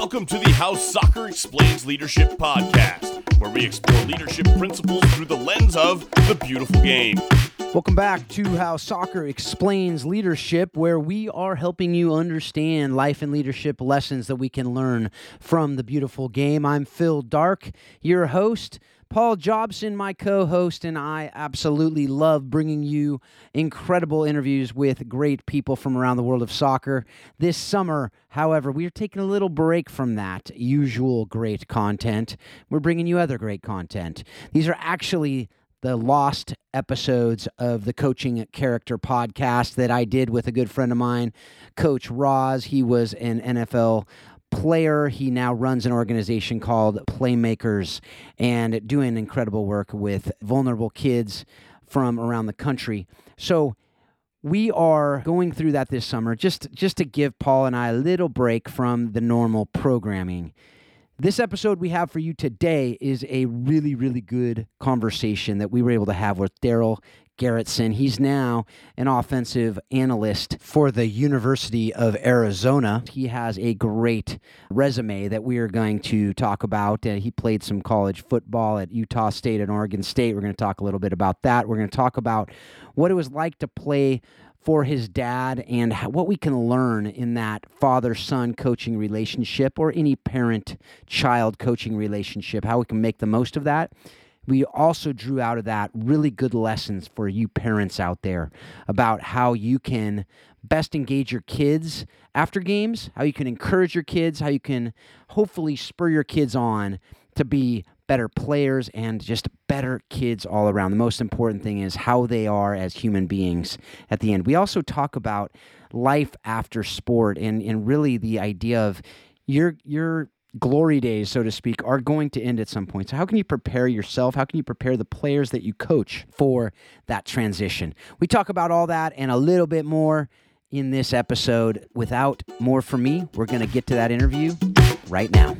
Welcome to the How Soccer Explains Leadership podcast, where we explore leadership principles through the lens of the beautiful game. Welcome back to How Soccer Explains Leadership, where we are helping you understand life and leadership lessons that we can learn from the beautiful game. I'm Phil Dark, your host. Paul Jobson, my co host, and I absolutely love bringing you incredible interviews with great people from around the world of soccer. This summer, however, we are taking a little break from that usual great content. We're bringing you other great content. These are actually the lost episodes of the coaching character podcast that I did with a good friend of mine, Coach Roz. He was an NFL player. He now runs an organization called Playmakers and doing incredible work with vulnerable kids from around the country. So we are going through that this summer just just to give Paul and I a little break from the normal programming. This episode we have for you today is a really, really good conversation that we were able to have with Darell Garretson. He's now an offensive analyst for the University of Arizona. He has a great resume that we are going to talk about. He played some college football at Utah State and Oregon State. We're going to talk a little bit about that. We're going to talk about what it was like to play for his dad and what we can learn in that father son coaching relationship or any parent child coaching relationship, how we can make the most of that. We also drew out of that really good lessons for you parents out there about how you can best engage your kids after games, how you can encourage your kids, how you can hopefully spur your kids on to be better players and just better kids all around. The most important thing is how they are as human beings at the end. We also talk about life after sport and, and really the idea of your your glory days, so to speak, are going to end at some point. So, how can you prepare yourself? How can you prepare the players that you coach for that transition? We talk about all that and a little bit more in this episode. Without more from me, we're going to get to that interview right now.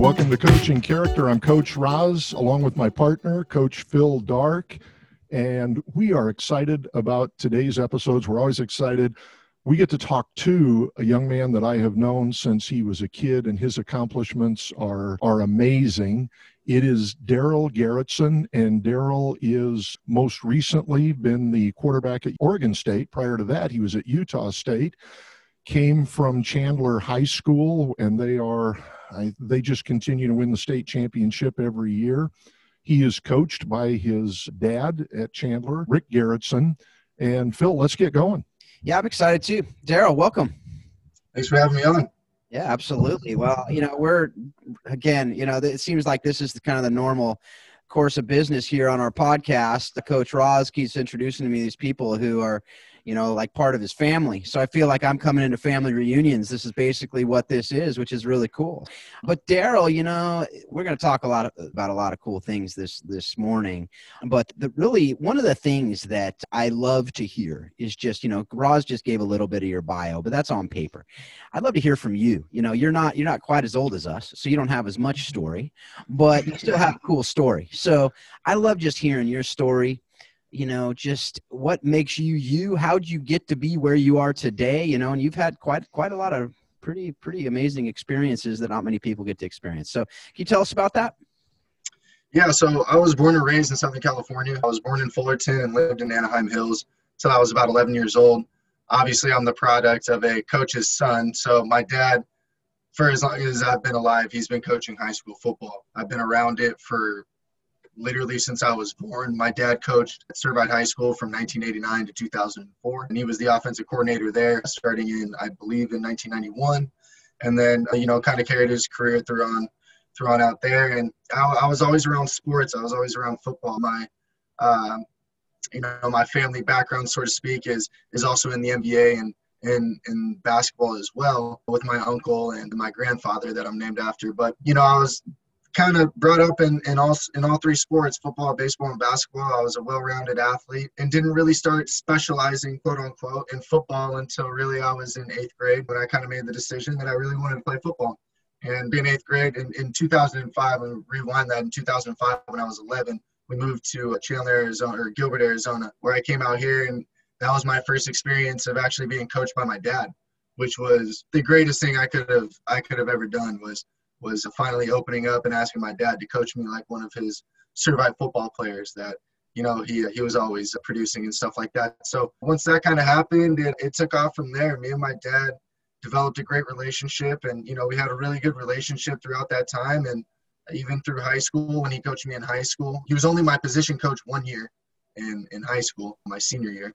Welcome to Coaching Character. I'm Coach Roz, along with my partner, Coach Phil Dark. And we are excited about today's episodes. We're always excited we get to talk to a young man that I have known since he was a kid, and his accomplishments are are amazing. It is Darell Garretson, and Darell is most recently been the quarterback at Oregon State. Prior to that, he was at Utah State. Came from Chandler High School, and they are I, they just continue to win the state championship every year. He is coached by his dad at Chandler, Rick Garretson. And Phil, let's get going. Yeah, I'm excited too. Darell, welcome. Thanks for having me on. Yeah, absolutely. Well, you know, we're again, you know, it seems like this is the kind of the normal course of business here on our podcast. The coach Roz keeps introducing to me these people who are you know, like part of his family. So I feel like I'm coming into family reunions. This is basically what this is, which is really cool. But Darell, you know, we're going to talk a lot of, about a lot of cool things this this morning. But the really one of the things that I love to hear is just, you know, Roz just gave a little bit of your bio, but that's on paper. I'd love to hear from you. You know, you're not you're not quite as old as us, so you don't have as much story, but you still have a cool story. So I love just hearing your story you know just what makes you you? How'd you get to be where you are today? You know and you've had quite quite a lot of pretty pretty amazing experiences that not many people get to experience. So can you tell us about that? Yeah so i was born and raised in southern california. I was born in fullerton and lived in anaheim hills till i was about 11 years old. Obviously i'm the product of a coach's son. So my dad for as long as i've been alive he's been coaching high school football. I've been around it for literally since I was born. My dad coached at Servite High School from 1989 to 2004, and he was the offensive coordinator there starting in, I believe, in 1991, and then you know kind of carried his career through on through on out there. And I, I was always around sports. I was always around football. My um, you know my family background, so to speak, is is also in the NBA and in in basketball as well with my uncle and my grandfather that I'm named after. But you know, I was kind of brought up in, in all in all three sports football baseball and basketball i was a well-rounded athlete and didn't really start specializing quote unquote in football until really i was in eighth grade when i kind of made the decision that i really wanted to play football. And being eighth grade in, in 2005 and rewind that in 2005 when i was 11 we moved to chandler arizona or gilbert arizona where i came out here and that was my first experience of actually being coached by my dad which was the greatest thing I could have I could have ever done was was finally opening up and asking my dad to coach me like one of his Servite football players that you know he he was always producing and stuff like that. So once that kind of happened, it, it took off from there. Me and my dad developed a great relationship, and you know we had a really good relationship throughout that time, and even through high school when he coached me in high school. He was only my position coach one year in in high school, my senior year.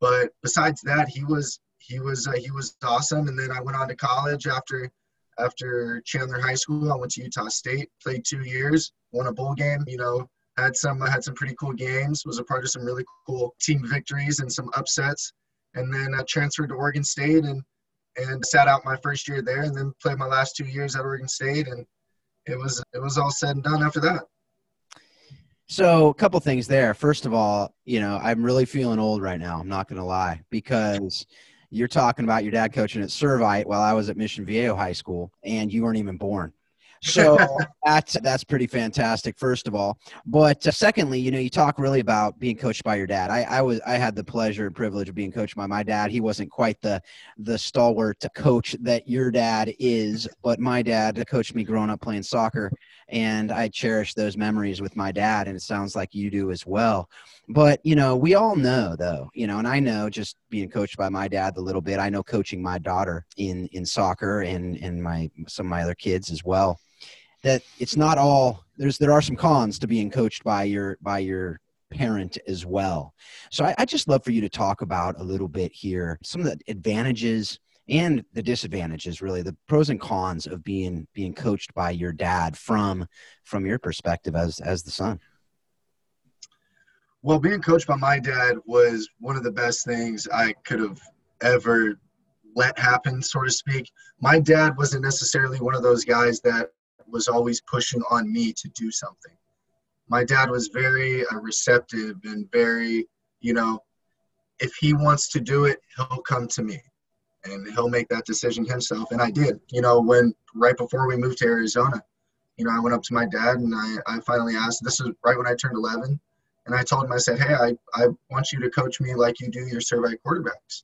But besides that, he was he was uh, he was awesome. And then I went on to college after after Chandler High School. I went to Utah State, played two years, won a bowl game. You know, had some had some pretty cool games. Was a part of some really cool team victories and some upsets. And then I transferred to Oregon State and and sat out my first year there, and then played my last two years at Oregon State. And it was it was all said and done after that. So, a couple things there. First of all, you know, I'm really feeling old right now. I'm not going to lie because you're talking about your dad coaching at Servite while I was at Mission Viejo High School, and you weren't even born. So that's that's pretty fantastic. First of all, but uh, secondly, you know, you talk really about being coached by your dad. I, I was I had the pleasure and privilege of being coached by my dad. He wasn't quite the the stalwart coach that your dad is, but my dad coached me growing up playing soccer, and I cherish those memories with my dad. And it sounds like you do as well. But you know, we all know though, you know, and I know just being coached by my dad a little bit. I know coaching my daughter in in soccer and and my some of my other kids as well that it's not all there's there are some cons to being coached by your by your parent as well. So I, I just love for you to talk about a little bit here some of the advantages and the disadvantages really the pros and cons of being being coached by your dad from from your perspective as as the son. Well being coached by my dad was one of the best things i could have ever let happen so to speak. My dad wasn't necessarily one of those guys that was always pushing on me to do something. My dad was very uh, receptive and very, you know, if he wants to do it, he'll come to me and he'll make that decision himself. And I did, you know, when right before we moved to Arizona, you know, I went up to my dad and I, I finally asked, this is right when I turned 11. And I told him, I said, hey, I, I want you to coach me like you do your Servite quarterbacks.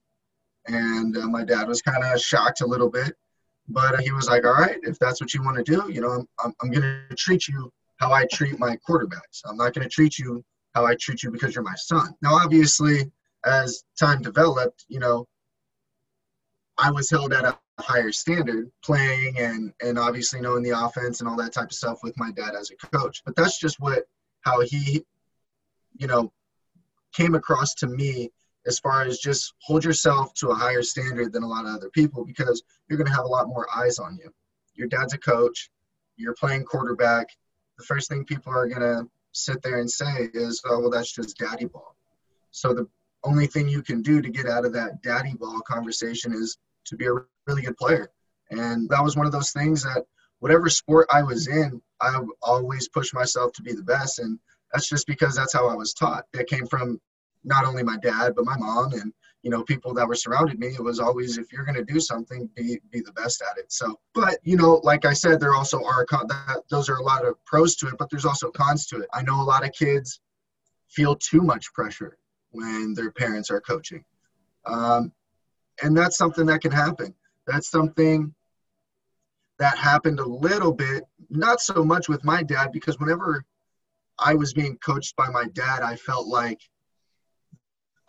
And uh, my dad was kind of shocked a little bit. But he was like, all right, if that's what you want to do, you know, I'm, I'm, I'm going to treat you how I treat my quarterbacks. I'm not going to treat you how I treat you because you're my son. Now, obviously, as time developed, you know, I was held at a higher standard playing and and obviously knowing the offense and all that type of stuff with my dad as a coach. But that's just what how he, you know, came across to me as far as just hold yourself to a higher standard than a lot of other people because you're going to have a lot more eyes on you. Your dad's a coach, you're playing quarterback. The first thing people are going to sit there and say is, oh, well, that's just daddy ball. So the only thing you can do to get out of that daddy ball conversation is to be a really good player. And that was one of those things that whatever sport I was in, I always pushed myself to be the best. And that's just because that's how I was taught. That came from not only my dad but my mom and you know people that were surrounded me it was always if you're going to do something be be the best at it so but you know like i said there also are that those are a lot of pros to it but there's also cons to it i know a lot of kids feel too much pressure when their parents are coaching um, and that's something that can happen that's something that happened a little bit not so much with my dad because whenever i was being coached by my dad i felt like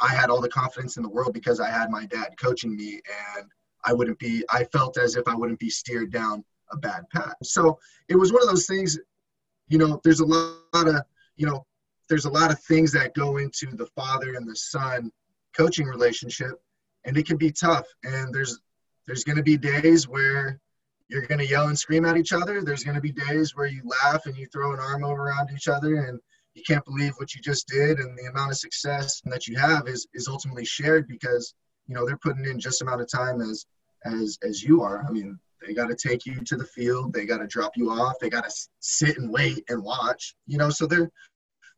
I had all the confidence in the world because I had my dad coaching me and I wouldn't be, I felt as if I wouldn't be steered down a bad path. So it was one of those things, you know, there's a lot of, you know, there's a lot of things that go into the father and the son coaching relationship and it can be tough. And there's, there's going to be days where you're going to yell and scream at each other. There's going to be days where you laugh and you throw an arm over around each other and you can't believe what you just did and the amount of success that you have is is ultimately shared because you know they're putting in just amount of time as as as you are i mean they got to take you to the field they got to drop you off they got to sit and wait and watch you know so they're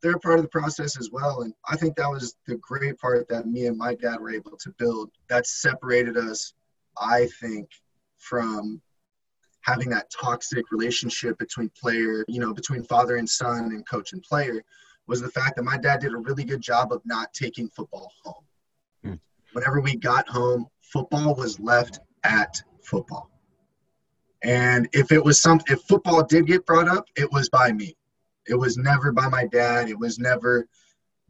they're part of the process as well and i think that was the great part that me and my dad were able to build that separated us i think from having that toxic relationship between player, you know, between father and son and coach and player was the fact that my dad did a really good job of not taking football home. Hmm. Whenever we got home, football was left at football. And if it was some, if football did get brought up, it was by me. It was never by my dad. It was never.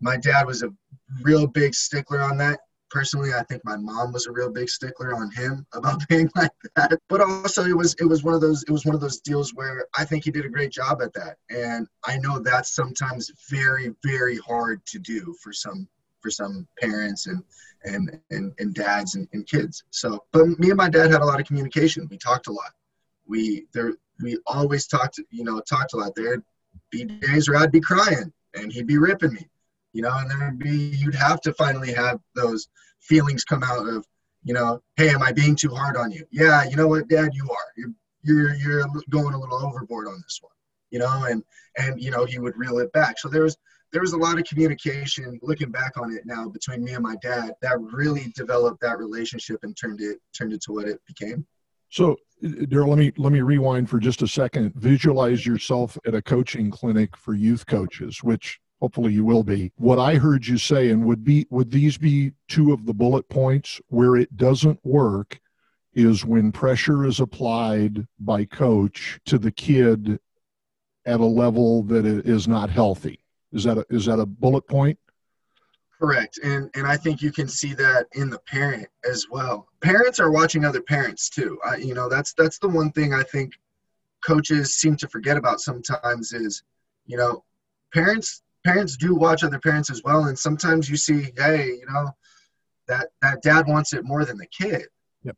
My dad was a real big stickler on that. Personally, I think my mom was a real big stickler on him about being like that. But also, it was it was one of those it was one of those deals where I think he did a great job at that. And I know that's sometimes very very hard to do for some for some parents and and and, and dads and, and kids. So, but me and my dad had a lot of communication. We talked a lot. We there we always talked you know talked a lot. There'd be days where I'd be crying and he'd be ripping me, you know, and there'd be you'd have to finally have those feelings come out of you know, hey, am I being too hard on you? Yeah, you know what, Dad, you are. You're you're you're going a little overboard on this one, you know, and and you know he would reel it back. So there was there was a lot of communication looking back on it now between me and my dad that really developed that relationship and turned it turned it to what it became so Darell, let me let me rewind for just a second. Visualize yourself at a coaching clinic for youth coaches, which hopefully you will be. What I heard you say, and would be would these be two of the bullet points where it doesn't work is when pressure is applied by coach to the kid at a level that is not healthy. Is that a, is that a bullet point? Correct. And and I think you can see that in the parent as well. Parents are watching other parents too. I, you know, that's that's the one thing I think coaches seem to forget about sometimes is, you know, parents parents do watch other parents as well and sometimes you see, hey, you know, that that dad wants it more than the kid. Yep.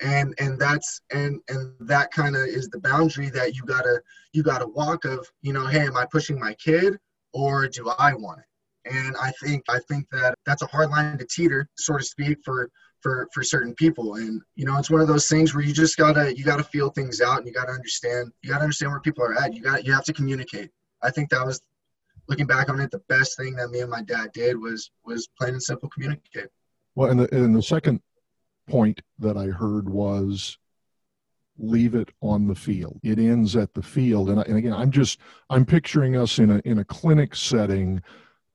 And and that's and and that kind of is the boundary that you got to you got to walk of, you know, hey, am I pushing my kid or do I want it? And I think I think that that's a hard line to teeter, so to speak, for for for certain people. And you know, it's one of those things where you just gotta you gotta feel things out and you gotta understand you gotta understand where people are at. You got you have to communicate. I think that was looking back on it, the best thing that me and my dad did was was plain and simple communicate. Well, and the, and the second point that I heard was leave it on the field. It ends at the field. And, and again, I'm just I'm picturing us in a in a clinic setting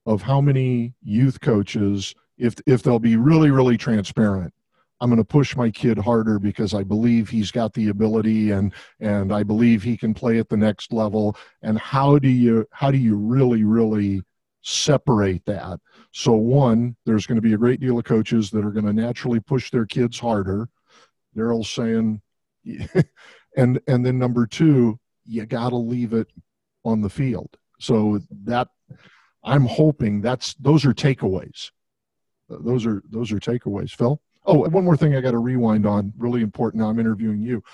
of how many youth coaches, if if they'll be really really transparent, I'm going to push my kid harder because I believe he's got the ability and and I believe he can play at the next level. And how do you how do you really really separate that? So one, there's going to be a great deal of coaches that are going to naturally push their kids harder. Darell's saying, and and then number two, you got to leave it on the field. So that I'm hoping that's those are takeaways. Those are those are takeaways. Phil. Oh, one more thing I got to rewind on. Really important. Now I'm interviewing you.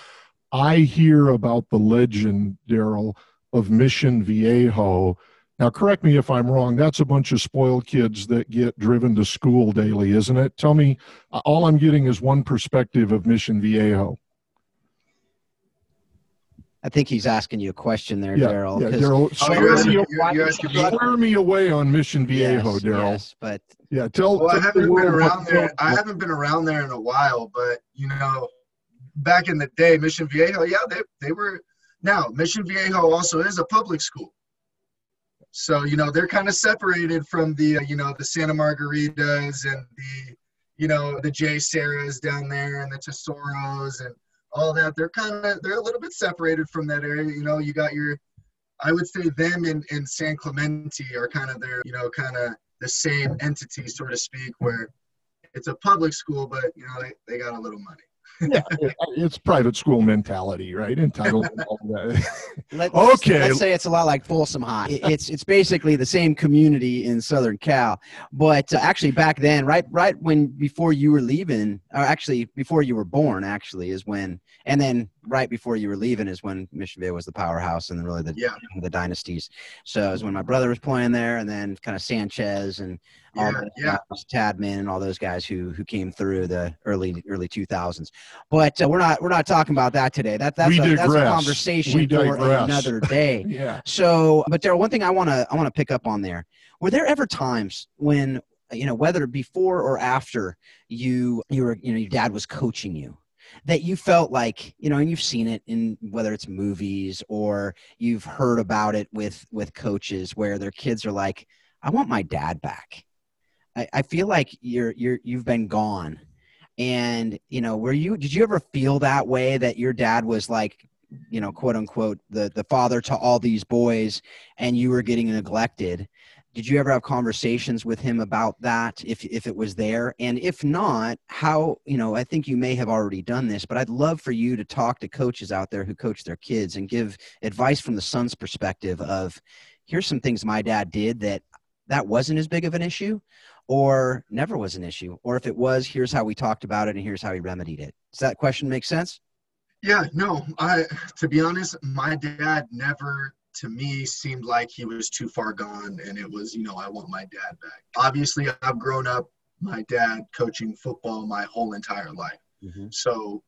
I hear about the legend, Darell, of Mission Viejo. Now, correct me if I'm wrong. That's a bunch of spoiled kids that get driven to school daily, isn't it? Tell me. All I'm getting is one perspective of Mission Viejo. I think he's asking you a question there, yeah, Darell. Yeah, Darell, oh, swear, me, away on Mission Viejo, yes, Darell. Yes, but yeah, tell. Well, tell I haven't been around there. I haven't been around there in a while, but you know, back in the day, Mission Viejo, yeah, they they were. Now, Mission Viejo also is a public school, so you know they're kind of separated from the uh, you know the Santa Margaritas and the you know the JSerras down there and the Tesoros and all that. They're kind of they're a little bit separated from that area. You know, you got your, I would say them and, and San Clemente are kind of their, you know, kind of the same entity, so to speak, where it's a public school, but you know they, they got a little money yeah, it's private school mentality, right? Entitled. Let, okay. Let's say it's a lot like Folsom High. It's it's basically the same community in Southern Cal, but uh, actually back then, right right when before you were leaving, or actually before you were born, actually is when, and then right before you were leaving is when Mission Bay was the powerhouse and really the yeah. the dynasties. So it was when my brother was playing there, and then kind of Sanchez and yeah, yeah. Tadman and all those guys who who came through the early early 2000s. But uh, we're not we're not talking about that today. That that's, a, that's a conversation for another day. yeah. So, but there one thing I want to I want to pick up on there. Were there ever times when you know whether before or after you you were you know your dad was coaching you that you felt like you know and you've seen it in whether it's movies or you've heard about it with with coaches where their kids are like i want my dad back I, I feel like you're you're you've been gone And, you know, were you, did you ever feel that way that your dad was like, you know, quote unquote, the, the father to all these boys and you were getting neglected? Did you ever have conversations with him about that if, if it was there? And if not, how, you know, I think you may have already done this, but I'd love for you to talk to coaches out there who coach their kids and give advice from the son's perspective of here's some things my dad did that that wasn't as big of an issue or never was an issue or if it was here's how we talked about it and here's how we remedied it. Does that question make sense? Yeah no i to be honest my dad never to me seemed like he was too far gone and it was you know i want my dad back. Obviously i've grown up my dad coaching football my whole entire life. Mm-hmm. so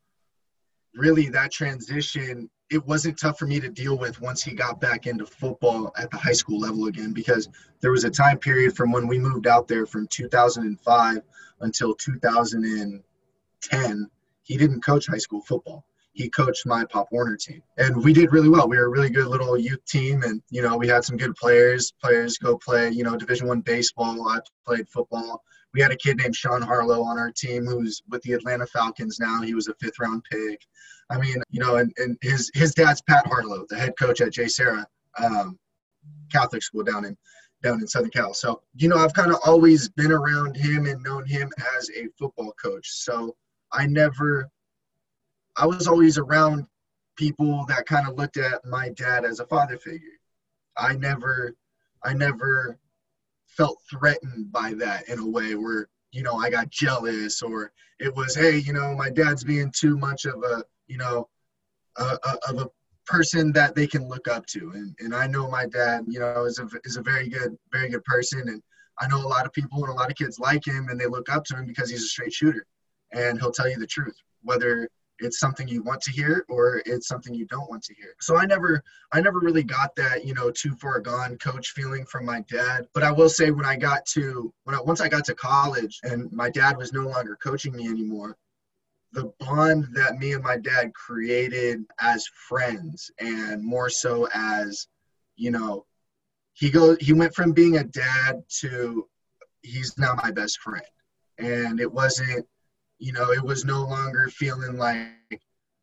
really that transition it wasn't tough for me to deal with once he got back into football at the high school level again because there was a time period from when we moved out there from 2005 until 2010 he didn't coach high school football. He coached my pop warner team. And we did really well. We were a really good little youth team and you know we had some good players players go play you know division one baseball. I played football. We had a kid named sean harlow on our team who's with the atlanta falcons now. He was a fifth round pick I mean, you know, and, and his his dad's Pat Harlow, the head coach at JSerra um, Catholic school down in down in Southern Cal. So, you know, I've kind of always been around him and known him as a football coach. So I never, I was always around people that kind of looked at my dad as a father figure. I never, I never felt threatened by that in a way where, you know, I got jealous or it was, hey, you know, my dad's being too much of a, you know, of a person that they can look up to. And, and I know my dad, you know, is a, is a very good, very good person. And I know a lot of people and a lot of kids like him and they look up to him because he's a straight shooter and he'll tell you the truth, whether it's something you want to hear or it's something you don't want to hear. So I never I never really got that, you know, too far gone coach feeling from my dad. But I will say when I got to when I once I got to college and my dad was no longer coaching me anymore, the bond that me and my dad created as friends and more so as you know he goes he went from being a dad to he's now my best friend. And it wasn't you know it was no longer feeling like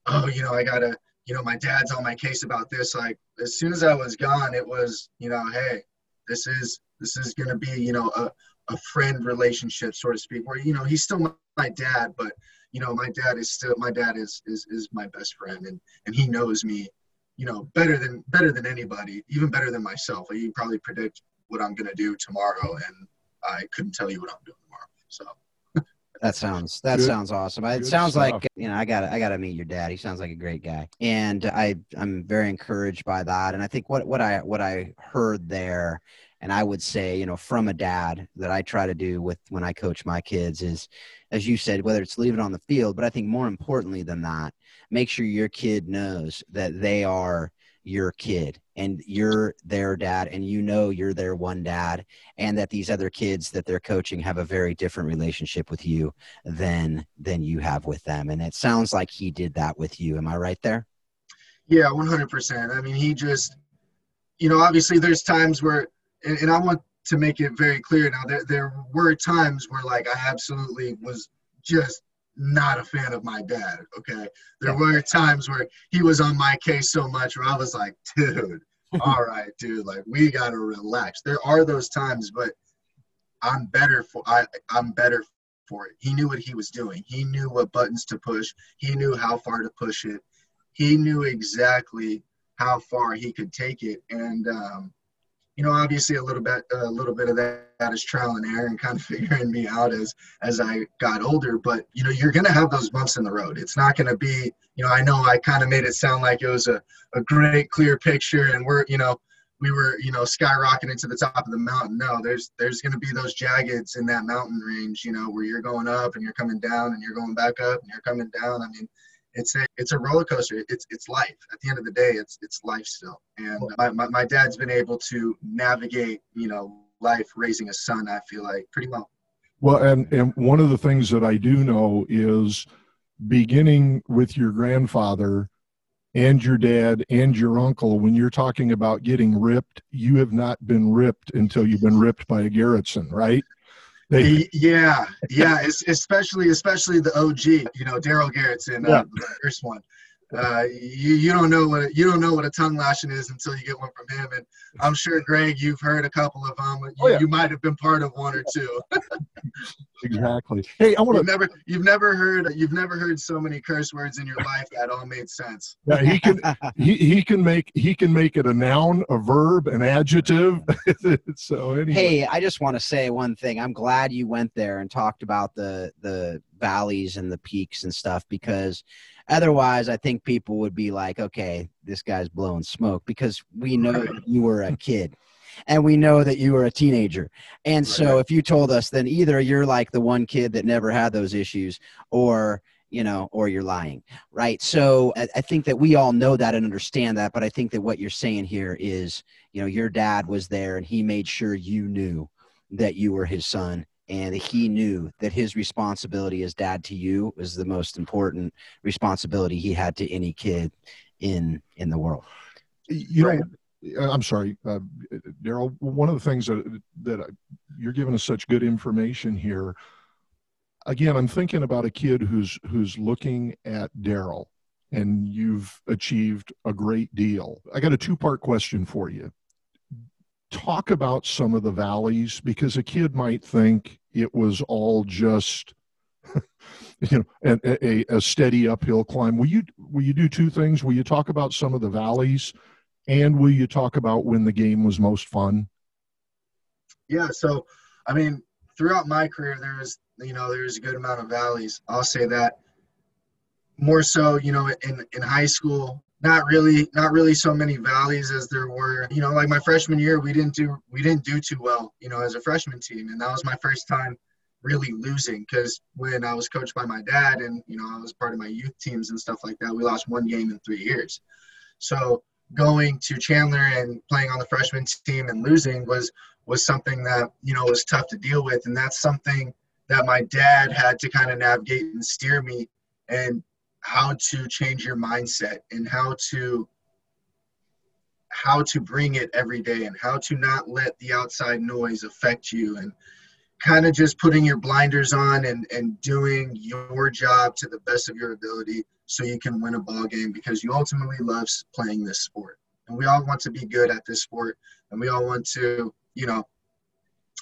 oh you know i gotta you know my dad's on my case about this. Like as soon as i was gone it was you know hey this is this is gonna be you know a, a friend relationship so to speak where you know he's still my dad but you know, my dad is still my dad is is is my best friend, and and he knows me, you know, better than better than anybody, even better than myself. He can probably predict what I'm gonna do tomorrow, and I couldn't tell you what I'm doing tomorrow. So. That sounds that Good. sounds awesome. It sounds stuff. like you know I got I got to meet your dad. He sounds like a great guy, and I I'm very encouraged by that. And I think what what I what I heard there and I would say, you know, from a dad that I try to do with when I coach my kids is, as you said, whether it's leave it on the field, but I think more importantly than that, make sure your kid knows that they are your kid and you're their dad and you know you're their one dad and that these other kids that they're coaching have a very different relationship with you than than you have with them. And it sounds like he did that with you. Am i right there? Yeah 100% i mean he just you know obviously there's times where and, and I want to make it very clear now there, there were times where like I absolutely was just not a fan of my dad. Okay. There were times where he was on my case so much where I was like, dude, all right, dude, like we gotta relax. There are those times, but I'm better for I I'm better for it. He knew what he was doing. He knew what buttons to push. He knew how far to push it. He knew exactly how far he could take it. And um, you know, obviously a little bit, a little bit of that, that is trial and error and kind of figuring me out as as I got older. But you know, you're gonna have those bumps in the road. It's not gonna be, you know, I know I kind of made it sound like it was a, a great clear picture, and we're, you know, we were, you know, skyrocketing to the top of the mountain. No, there's there's gonna be those jaggeds in that mountain range, you know, where you're going up and you're coming down and you're going back up and you're coming down. I mean, it's a it's a roller coaster. It's it's life. At the end of the day, it's it's life still. And my, my, my dad's been able to navigate, you know, life raising a son. I feel like pretty well. Well, and and one of the things that I do know is beginning with your grandfather and your dad and your uncle when you're talking about getting ripped you have not been ripped until you've been ripped by a garretson right They, yeah, yeah, especially especially the OG, you know, Darell Garretson, uh, yeah. the first one. Uh, you, you don't know what you don't know what a tongue lashing is until you get one from him. And I'm sure, Greg, you've heard a couple of them. You, oh, yeah. you might have been part of one or two. exactly. Hey, I want to. Never, you've never heard you've never heard so many curse words in your life that all made sense. Yeah, he can he, he can make he can make it a noun, a verb, an adjective. so anyway. Hey, I just want to say one thing. I'm glad you went there and talked about the the valleys and the peaks and stuff because Otherwise, I think people would be like, okay, this guy's blowing smoke because we know that you were a kid and we know that you were a teenager. And so if you told us, then either you're like the one kid that never had those issues or you know, or you're lying, right? So I, I, think that we all know that and understand that, but I think that what you're saying here is, you know, your dad was there and he made sure you knew that you were his son and he knew that his responsibility as dad to you was the most important responsibility he had to any kid in in the world. You right. know i'm sorry uh, darell one of the things that that you're giving us such good information here. Again i'm thinking about a kid who's who's looking at darell and you've achieved a great deal. I got a two part question for you talk about some of the valleys because a kid might think it was all just you know a, a, steady uphill climb. Will you will you do two things? Will you talk about some of the valleys and will you talk about when the game was most fun? Yeah so i mean throughout my career there was you know there's a good amount of valleys. I'll say that more so you know in in high school not really not really so many valleys as there were. You know like my freshman year we didn't do we didn't do too well you know as a freshman team. And that was my first time really losing because when i was coached by my dad and you know i was part of my youth teams and stuff like that we lost one game in three years. So going to chandler and playing on the freshman team and losing was was something that you know was tough to deal with. And that's something that my dad had to kind of navigate and steer me and how to change your mindset and how to how to bring it every day and how to not let the outside noise affect you and kind of just putting your blinders on and, and doing your job to the best of your ability so you can win a ball game because you ultimately love playing this sport. And we all want to be good at this sport and we all want to you know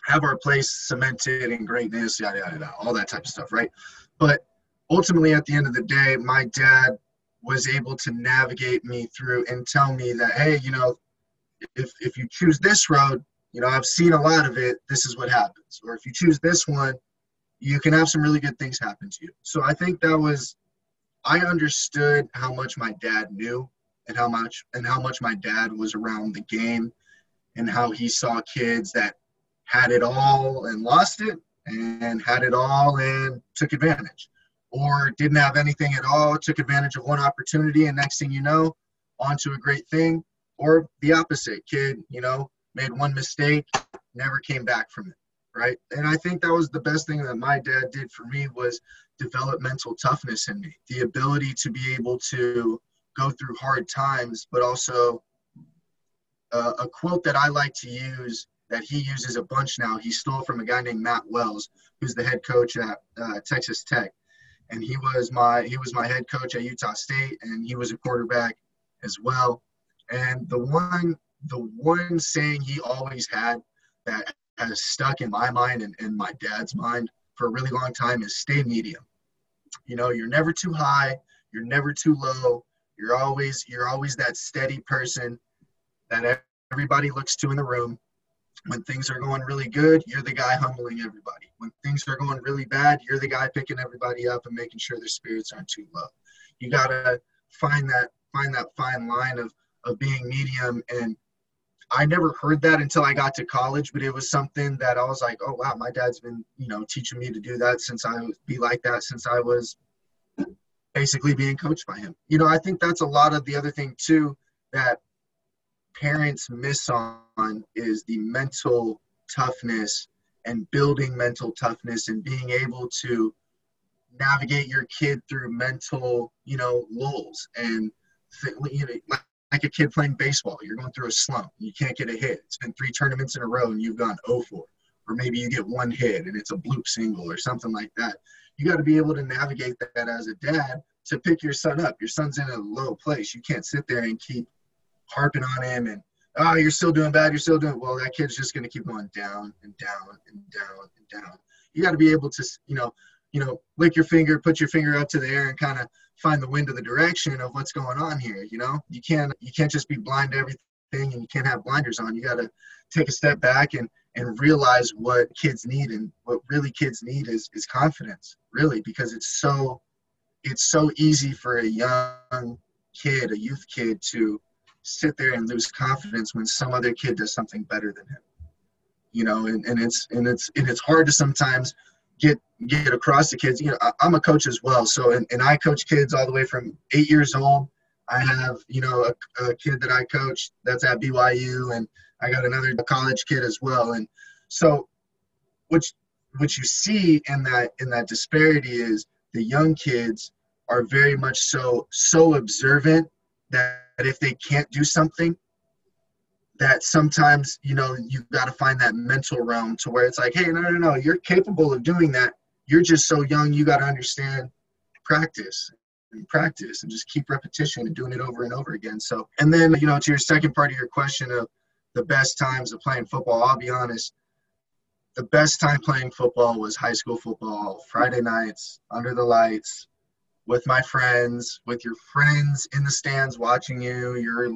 have our place cemented in greatness yada yada yada all that type of stuff right? But ultimately at the end of the day my dad was able to navigate me through and tell me that hey you know if if you choose this road you know i've seen a lot of it this is what happens. Or if you choose this one you can have some really good things happen to you. So i think that was i understood how much my dad knew and how much and how much my dad was around the game and how he saw kids that had it all and lost it and had it all and took advantage or didn't have anything at all, took advantage of one opportunity, and next thing you know, onto a great thing, or the opposite, kid, you know, made one mistake, never came back from it, right? And I think that was the best thing that my dad did for me was develop mental toughness in me, the ability to be able to go through hard times, but also uh, a quote that I like to use that he uses a bunch now. He stole from a guy named Matt Wells, who's the head coach at uh, Texas Tech and he was my he was my head coach at Utah State, and he was a quarterback as well. And the one the one saying he always had that has stuck in my mind and in my dad's mind for a really long time is stay medium. You know, you're never too high, you're never too low. You're always you're always that steady person that everybody looks to in the room when things are going really good, you're the guy humbling everybody. When things are going really bad, you're the guy picking everybody up and making sure their spirits aren't too low. You gotta find that find that fine line of of being medium and I never heard that until I got to college, but it was something that I was like, oh wow, my dad's been, you know, teaching me to do that since I was be like that since I was basically being coached by him. You know, I think that's a lot of the other thing too that parents miss on is the mental toughness and building mental toughness and being able to navigate your kid through mental, you know, lulls and you know, like a kid playing baseball, you're going through a slump. You can't get a hit. It's been three tournaments in a row and you've gone 0 4, or maybe you get one hit and it's a bloop single or something like that. You got to be able to navigate that as a dad to pick your son up. Your son's in a low place. You can't sit there and keep harping on him and oh you're still doing bad you're still doing well that kid's just going to keep going down and down and down and down. You got to be able to you know you know lick your finger put your finger up to the air and kind of find the wind of the direction of what's going on here you know? You can't you can't just be blind to everything and you can't have blinders on. You got to take a step back and and realize what kids need and what really kids need is is confidence really because it's so it's so easy for a young kid a youth kid to sit there and lose confidence when some other kid does something better than him. You know and, and it's and it's and it's hard to sometimes get get across to kids. You know I, am a coach as well. So and, and i coach kids all the way from eight years old. I have you know a, a kid that i coach that's at byu and i got another college kid as well. And so which what you see in that in that disparity is the young kids are very much so so observant that if they can't do something that sometimes you know you got to find that mental realm to where it's like hey no no no you're capable of doing that. You're just so young you got to understand practice and practice and just keep repetition and doing it over and over again. So and then you know to your second part of your question of the best times of playing football i'll be honest the best time playing football was high school football friday nights under the lights with my friends, with your friends in the stands watching you, your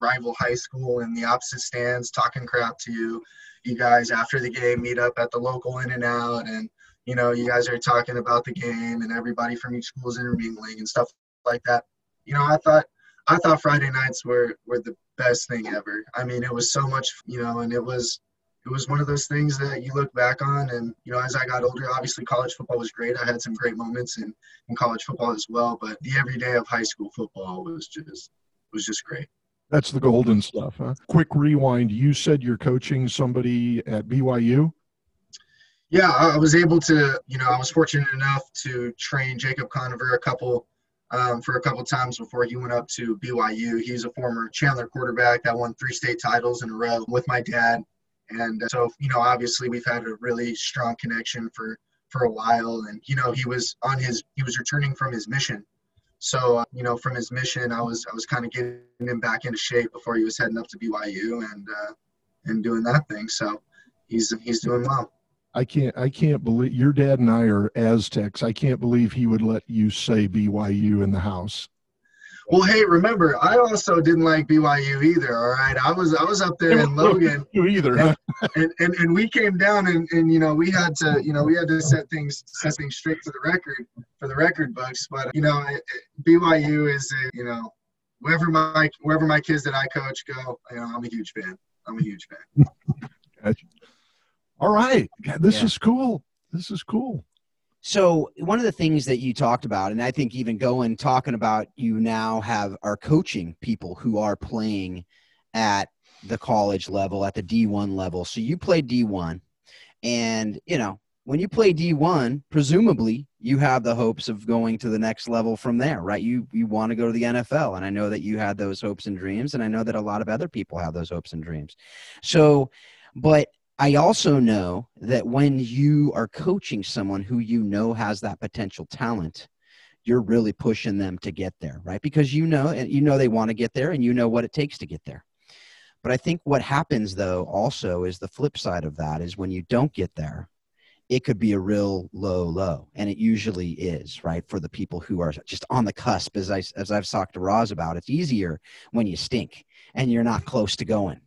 rival high school in the opposite stands talking crap to you. You guys after the game meet up at the local in and out and you know, you guys are talking about the game and everybody from each school is intermingling and stuff like that. You know, I thought I thought Friday nights were were the best thing ever. I mean, it was so much, you know, and it was it was one of those things that you look back on and you know as i got older obviously college football was great. I had some great moments in, in college football as well but the everyday of high school football was just was just great. That's the golden stuff huh? Quick rewind. You said you're coaching somebody at byu yeah i was able to you know i was fortunate enough to train jacob conover a couple um, for a couple times before he went up to BYU. He's a former Chandler quarterback that won three state titles in a row with my dad. And so, you know, obviously we've had a really strong connection for for a while. And you know, he was on his he was returning from his mission. So, uh, you know, from his mission, I was I was kind of getting him back into shape before he was heading up to BYU and uh, and doing that thing. So, he's he's doing well. I can't I can't believe your dad and I are Aztecs. I can't believe he would let you say BYU in the house. Well, hey, remember, I also didn't like BYU either. All right, I was I was up there in Logan. You either, and, and, and, and we came down and, and you know we had to you know we had to set things set things straight for the record for the record books. But you know BYU is a, you know wherever my wherever my kids that I coach go, you know I'm a huge fan. I'm a huge fan. gotcha. All right, this yeah. is cool. This is cool. So one of the things that you talked about, and I think even going talking about you now have are coaching people who are playing at the college level, at the D1 level. So you play D1, and you know when you play D1, presumably you have the hopes of going to the next level from there, right? You you want to go to the NFL, and I know that you had those hopes and dreams, and I know that a lot of other people have those hopes and dreams. So, but I also know that when you are coaching someone who you know has that potential talent, you're really pushing them to get there, right? Because you know, and you know they want to get there, and you know what it takes to get there. But I think what happens though also is the flip side of that is when you don't get there, it could be a real low low, and it usually is, right? For the people who are just on the cusp, as I as I've talked to Roz about, it's easier when you stink and you're not close to going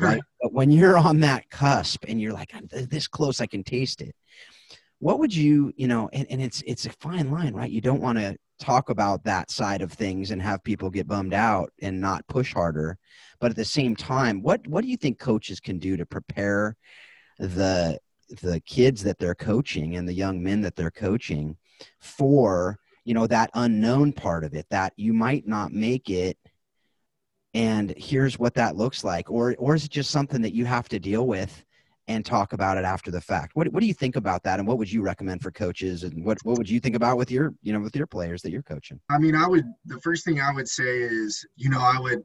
right? but when you're on that cusp and you're like, I'm this close, I can taste it. What would you, you know, and, and it's it's a fine line, right? You don't want to talk about that side of things and have people get bummed out and not push harder. But at the same time, what what do you think coaches can do to prepare the the kids that they're coaching and the young men that they're coaching for you know that unknown part of it that you might not make it and here's what that looks like or or is it just something that you have to deal with and talk about it after the fact what, what do you think about that and what would you recommend for coaches and what, what would you think about with your you know with your players that you're coaching i mean i would the first thing i would say is you know i would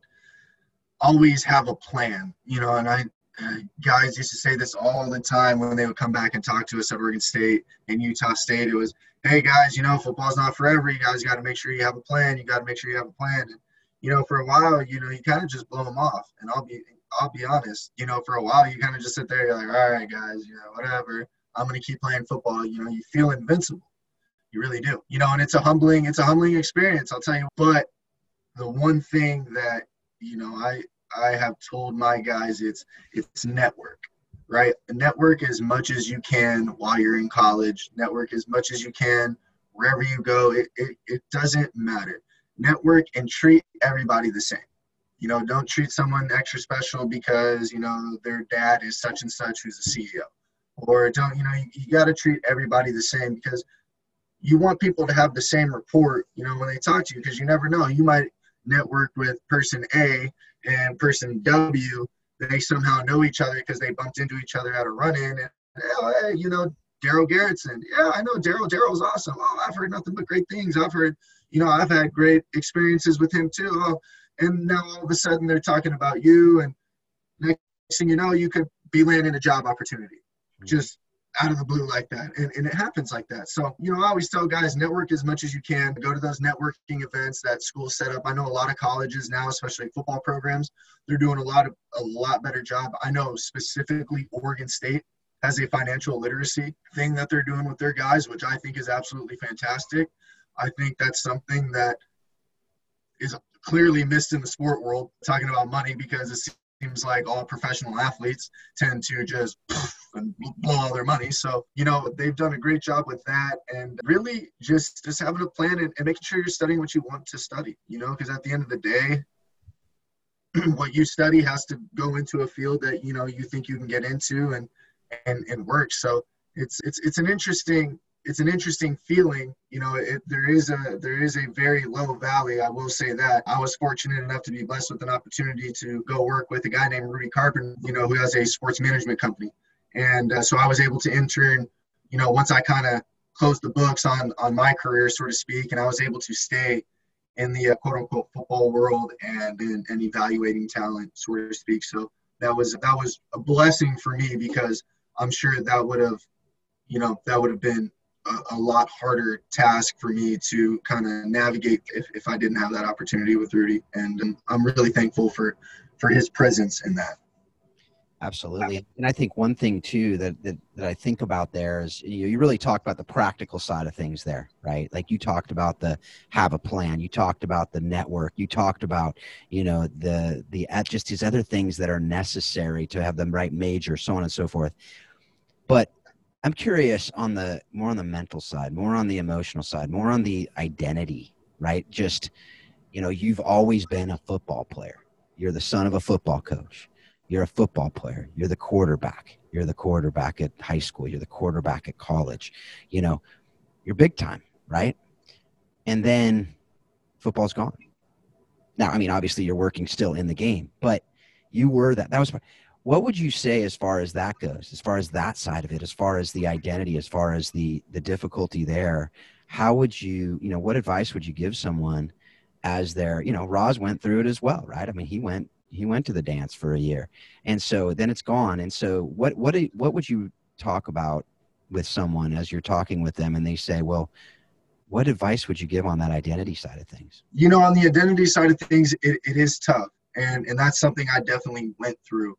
always have a plan you know and i uh, guys used to say this all the time when they would come back and talk to us at Oregon State and Utah State. It was, hey guys, you know, football's not forever. You guys got to make sure you have a plan. You got to make sure you have a plan. And, you know, for a while, you know, you kind of just blow them off. And I'll be, I'll be honest, you know, for a while, you kind of just sit there, you're like, all right, guys, you know, whatever. I'm to keep playing football. You know, you feel invincible. You really do. You know, and it's a humbling, it's a humbling experience. I'll tell you. But the one thing that you know, I I have told my guys it's it's network, right? Network as much as you can while you're in college. Network as much as you can wherever you go. It it, it doesn't matter. Network and treat everybody the same. You know, don't treat someone extra special because you know their dad is such and such who's a CEO, or don't you know you, you got to treat everybody the same because you want people to have the same report. You know, when they talk to you because you never know you might network with person A and person W, they somehow know each other because they bumped into each other at a run-in. And oh, hey, you know, Darell Garretson. Yeah, I know Darell. Darell's awesome. Oh, I've heard nothing but great things. I've heard, you know, I've had great experiences with him too. Oh, and now all of a sudden they're talking about you, and next thing you know, you could be landing a job opportunity. Mm-hmm. Just out of the blue like that. And, and it happens like that. So, you know, I always tell guys network as much as you can. Go to those networking events that schools set up. I know a lot of colleges now, especially football programs, they're doing a lot of a lot better job. I know specifically Oregon State has a financial literacy thing that they're doing with their guys, which I think is absolutely fantastic. I think that's something that is clearly missed in the sport world, talking about money because it seems like all professional athletes tend to just and blow all their money. So, you know, they've done a great job with that and really just just having a plan and, and making sure you're studying what you want to study, you know, because at the end of the day, what you study has to go into a field that, you know, you think you can get into and and, and work. So it's it's it's an interesting it's an interesting feeling. You know, it, there is a there is a very low valley. I will say that. I was fortunate enough to be blessed with an opportunity to go work with a guy named Rudy Carpenter, you know, who has a sports management company. And uh, so I was able to intern, you know, once I kind of closed the books on on my career, so to speak, and I was able to stay in the uh, quote unquote football world and, and and evaluating talent, so to speak. So that was that was a blessing for me because I'm sure that would have, you know, that would have been a, a lot harder task for me to kind of navigate if, if I didn't have that opportunity with Rudy. And, and I'm really thankful for for his presence in that. Absolutely. And I think one thing too that, that, that I think about there is you, you really talked about the practical side of things there, right? Like you talked about the have a plan, you talked about the network, you talked about, you know, the the uh, just these other things that are necessary to have the right major, so on and so forth. But I'm curious on the more on the mental side, more on the emotional side, more on the identity, right? Just, you know, you've always been a football player. You're the son of a football coach you're a football player. You're the quarterback. You're the quarterback at high school. You're the quarterback at college. You know, you're big time, right? And then football's gone. Now, I mean, obviously you're working still in the game, but you were that. That was what would you say as far as that goes, as far as that side of it, as far as the identity, as far as the the difficulty there? How would you, you know, what advice would you give someone as their, you know, Roz went through it as well, right? I mean, he went he went to the dance for a year and so then it's gone and so what what what would you talk about with someone as you're talking with them and they say well what advice would you give on that identity side of things you know on the identity side of things it, it is tough and and that's something i definitely went through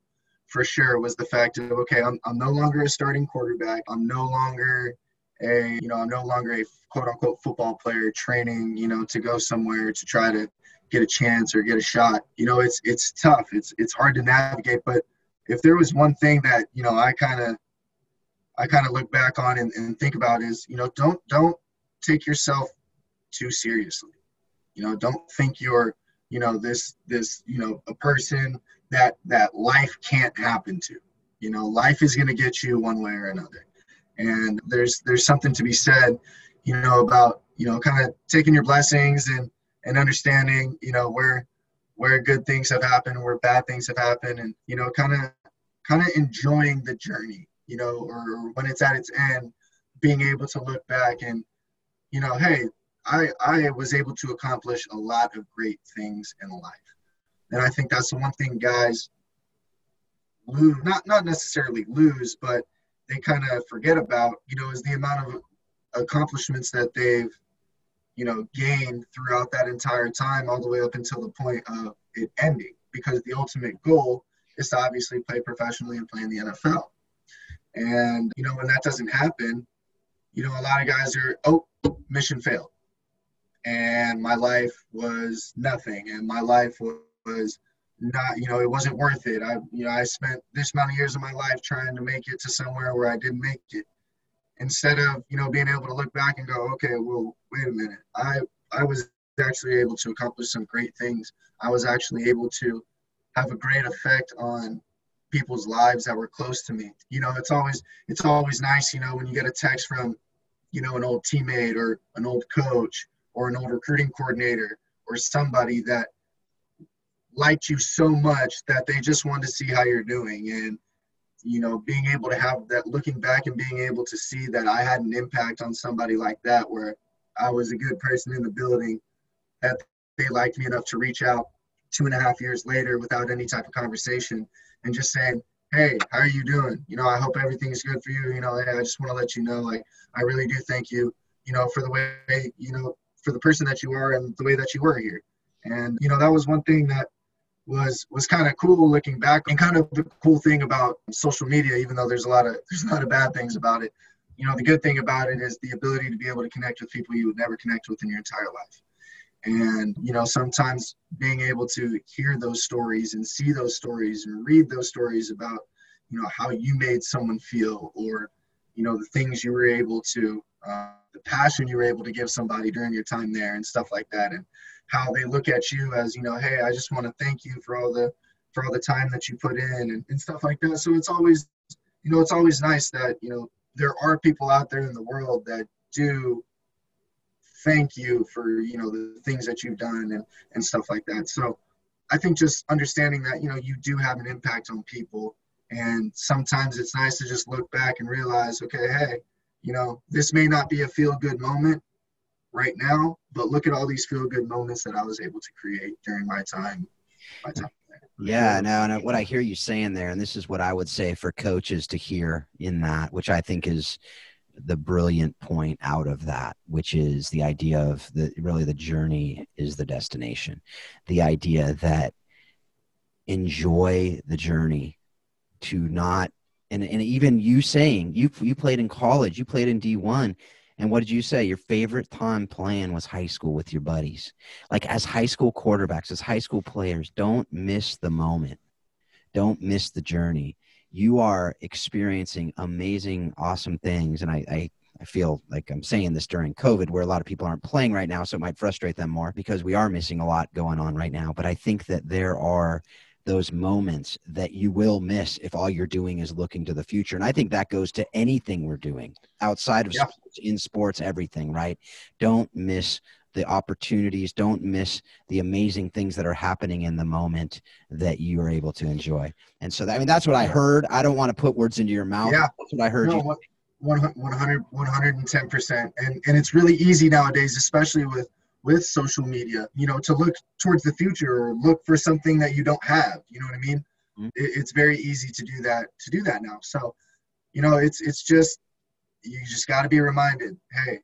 for sure was the fact of okay I'm, I'm no longer a starting quarterback i'm no longer a you know i'm no longer a quote unquote football player training you know to go somewhere to try to get a chance or get a shot. You know, it's it's tough. It's it's hard to navigate. But if there was one thing that you know I kind of I kind of look back on and, and think about is you know don't don't take yourself too seriously. You know, don't think you're you know this this you know a person that that life can't happen to. You know, life is going to get you one way or another. And there's there's something to be said, you know, about you know kind of taking your blessings and and understanding, you know, where where good things have happened, where bad things have happened, and you know, kind of kind of enjoying the journey, you know, or when it's at its end, being able to look back and, you know, hey, I I was able to accomplish a lot of great things in life, and I think that's the one thing guys lose not not necessarily lose, but they kind of forget about, you know, is the amount of accomplishments that they've, you know, gained throughout that entire time, all the way up until the point of it ending. Because the ultimate goal is to obviously play professionally and play in the NFL. And, you know, when that doesn't happen, you know, a lot of guys are, oh, mission failed. And my life was nothing. And my life was not, you know, it wasn't worth it. I, you know, I spent this amount of years of my life trying to make it to somewhere where I didn't make it. Instead of, you know, being able to look back and go, okay, well, wait a minute. I, I was actually able to accomplish some great things. I was actually able to have a great effect on people's lives that were close to me. You know, it's always it's always nice, you know, when you get a text from, you know, an old teammate or an old coach or an old recruiting coordinator or somebody that liked you so much that they just wanted to see how you're doing. And you know being able to have that looking back and being able to see that i had an impact on somebody like that where i was a good person in the building that they liked me enough to reach out two and a half years later without any type of conversation and just saying hey how are you doing? You know i hope everything's good for you. You know hey, i just want to let you know like i really do thank you you know for the way you know for the person that you are and the way that you were here. And you know that was one thing that was was kind of cool looking back and kind of the cool thing about social media even though there's a lot of there's a lot of bad things about it. You know the good thing about it is the ability to be able to connect with people you would never connect with in your entire life. And you know sometimes being able to hear those stories and see those stories and read those stories about you know how you made someone feel or you know the things you were able to uh, the passion you were able to give somebody during your time there and stuff like that. And how they look at you as you know hey i just want to thank you for all the for all the time that you put in and, and stuff like that. So it's always you know it's always nice that you know there are people out there in the world that do thank you for you know the things that you've done and and stuff like that. So i think just understanding that you know you do have an impact on people. And sometimes it's nice to just look back and realize okay hey you know this may not be a feel good moment right now but look at all these feel good moments that i was able to create during my time my time yeah, no, and what I hear you saying there, and this is what I would say for coaches to hear in that, which I think is the brilliant point out of that, which is the idea of the really the journey is the destination. The idea that enjoy the journey to not and, and even you saying you you played in college, you played in D1, and what did you say? Your favorite time playing was high school with your buddies. Like as high school quarterbacks, as high school players, don't miss the moment. Don't miss the journey you are experiencing amazing, awesome things. And I, I, I feel like I'm saying this during COVID, where a lot of people aren't playing right now, so it might frustrate them more because we are missing a lot going on right now. But I think that there are those moments that you will miss if all you're doing is looking to the future. And I think that goes to anything we're doing outside of yeah. sports, in sports, everything, right? Don't miss the opportunities don't miss the amazing things that are happening in the moment that you are able to enjoy and so that, i mean that's what i heard i don't want to put words into your mouth yeah that's what i heard no, you 100 110% and and it's really easy nowadays especially with with social media you know to look towards the future or look for something that you don't have you know what i mean mm-hmm. it, it's very easy to do that to do that now so you know it's it's just you just got to be reminded hey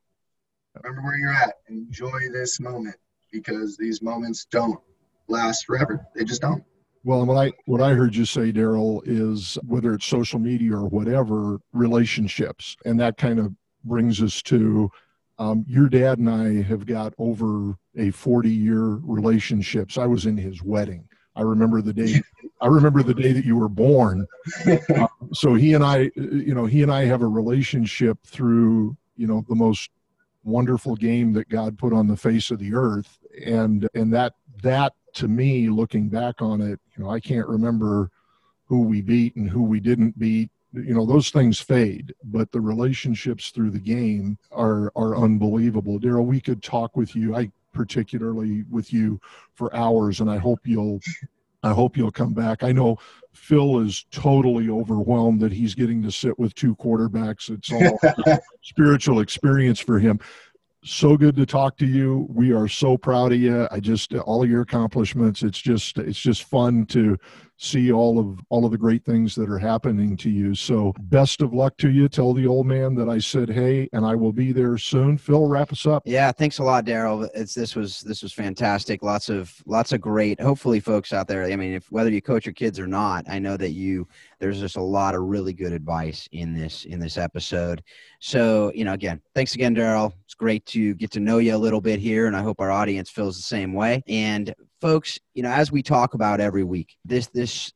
remember where you're at. Enjoy this moment because these moments don't last forever. They just don't. Well, what I what I heard you say, Darell, is whether it's social media or whatever, relationships, and that kind of brings us to um, your dad and I have got over a 40 year relationship. So I was in his wedding. I remember the day. I remember the day that you were born. Uh, so he and I, you know, he and I have a relationship through, you know, the most wonderful game that God put on the face of the earth. And and that that to me, looking back on it, you know, I can't remember who we beat and who we didn't beat. You know, those things fade, but the relationships through the game are are unbelievable. Darell, we could talk with you. I particularly with you for hours, and I hope you'll I hope you'll come back. I know Phil is totally overwhelmed that he's getting to sit with two quarterbacks. It's all spiritual experience for him. So good to talk to you. We are so proud of you. I just all your accomplishments. It's just it's just fun to see all of all of the great things that are happening to you. So best of luck to you. Tell the old man that I said hey, and I will be there soon. Phil, wrap us up. Yeah, thanks a lot, Darell. It's this was this was fantastic. Lots of lots of great. Hopefully, folks out there. I mean, if whether you coach your kids or not, I know that you there's just a lot of really good advice in this in this episode. So you know, again, thanks again, Darell. It's great to get to know you a little bit here, and I hope our audience feels the same way. And folks, you know, as we talk about every week, this this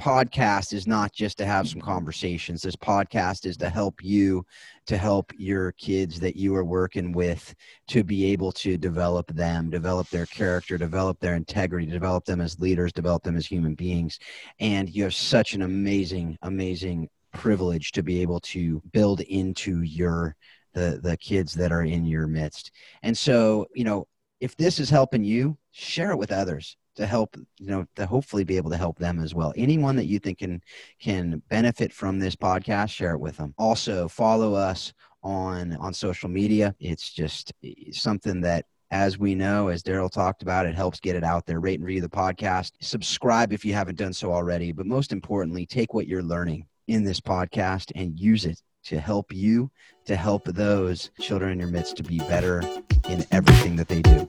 podcast is not just to have some conversations. This podcast is to help you, to help your kids that you are working with to be able to develop them, develop their character, develop their integrity, develop them as leaders, develop them as human beings. And you have such an amazing, amazing privilege to be able to build into your the the kids that are in your midst. And so, you know, if this is helping you, share it with others to help you know to hopefully be able to help them as well. Anyone that you think can can benefit from this podcast share it with them. Also follow us on on social media. It's just eh, something that as we know as darell talked about it helps get it out there. Rate and review the podcast. Subscribe if you haven't done so already. But most importantly take what you're learning in this podcast and use it to help you to help those children in your midst to be better in everything that they do.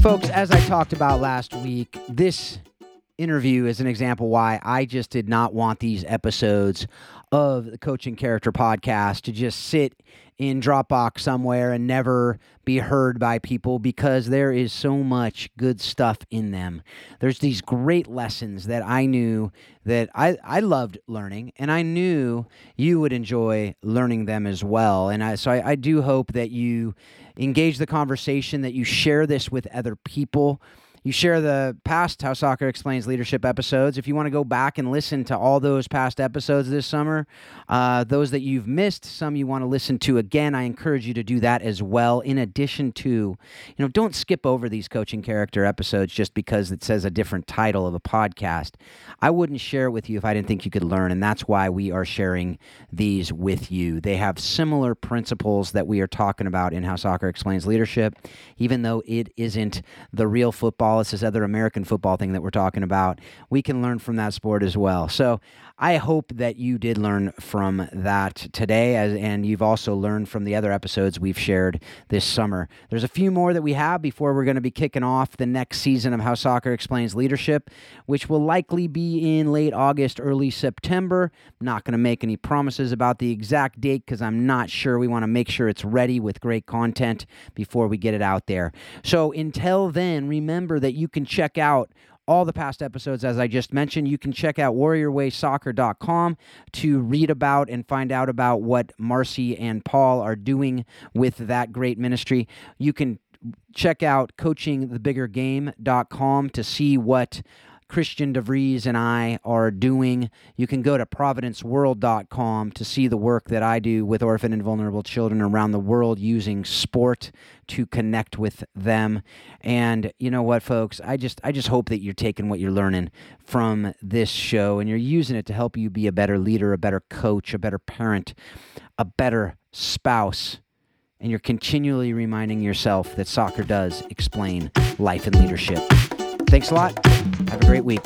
Folks, as I talked about last week, this interview is an example why I just did not want these episodes of the Coaching Character podcast to just sit in Dropbox somewhere and never be heard by people because there is so much good stuff in them. There's these great lessons that I knew that I, I loved learning and I knew you would enjoy learning them as well. And I, so I, I do hope that you engage the conversation, that you share this with other people you share the past How Soccer Explains Leadership episodes. If you want to go back and listen to all those past episodes this summer, uh, those that you've missed, some you want to listen to again, I encourage you to do that as well. In addition to, you know, don't skip over these coaching character episodes just because it says a different title of a podcast. I wouldn't share it with you if I didn't think you could learn, and that's why we are sharing these with you. They have similar principles that we are talking about in How Soccer Explains Leadership, even though it isn't the real football this other American football thing that we're talking about. We can learn from that sport as well. So I hope that you did learn from that today, as, and you've also learned from the other episodes we've shared this summer. There's a few more that we have before we're going to be kicking off the next season of How Soccer Explains Leadership, which will likely be in late August, early September. I'm not going to make any promises about the exact date because I'm not sure. We want to make sure it's ready with great content before we get it out there. So until then, that you can check out all the past episodes, as I just mentioned. You can check out warriorwaysoccer.com to read about and find out about what Marcy and Paul are doing with that great ministry. You can check out coachingthebiggergame.com to see what Christian DeVries and I are doing. You can go to providenceworld.com to see the work that I do with orphan and vulnerable children around the world using sport to connect with them. And you know what, folks? I just I just hope that you're taking what you're learning from this show and you're using it to help you be a better leader, a better coach, a better parent, a better spouse. And you're continually reminding yourself that soccer does explain life and leadership. Thanks a lot. Have a great week.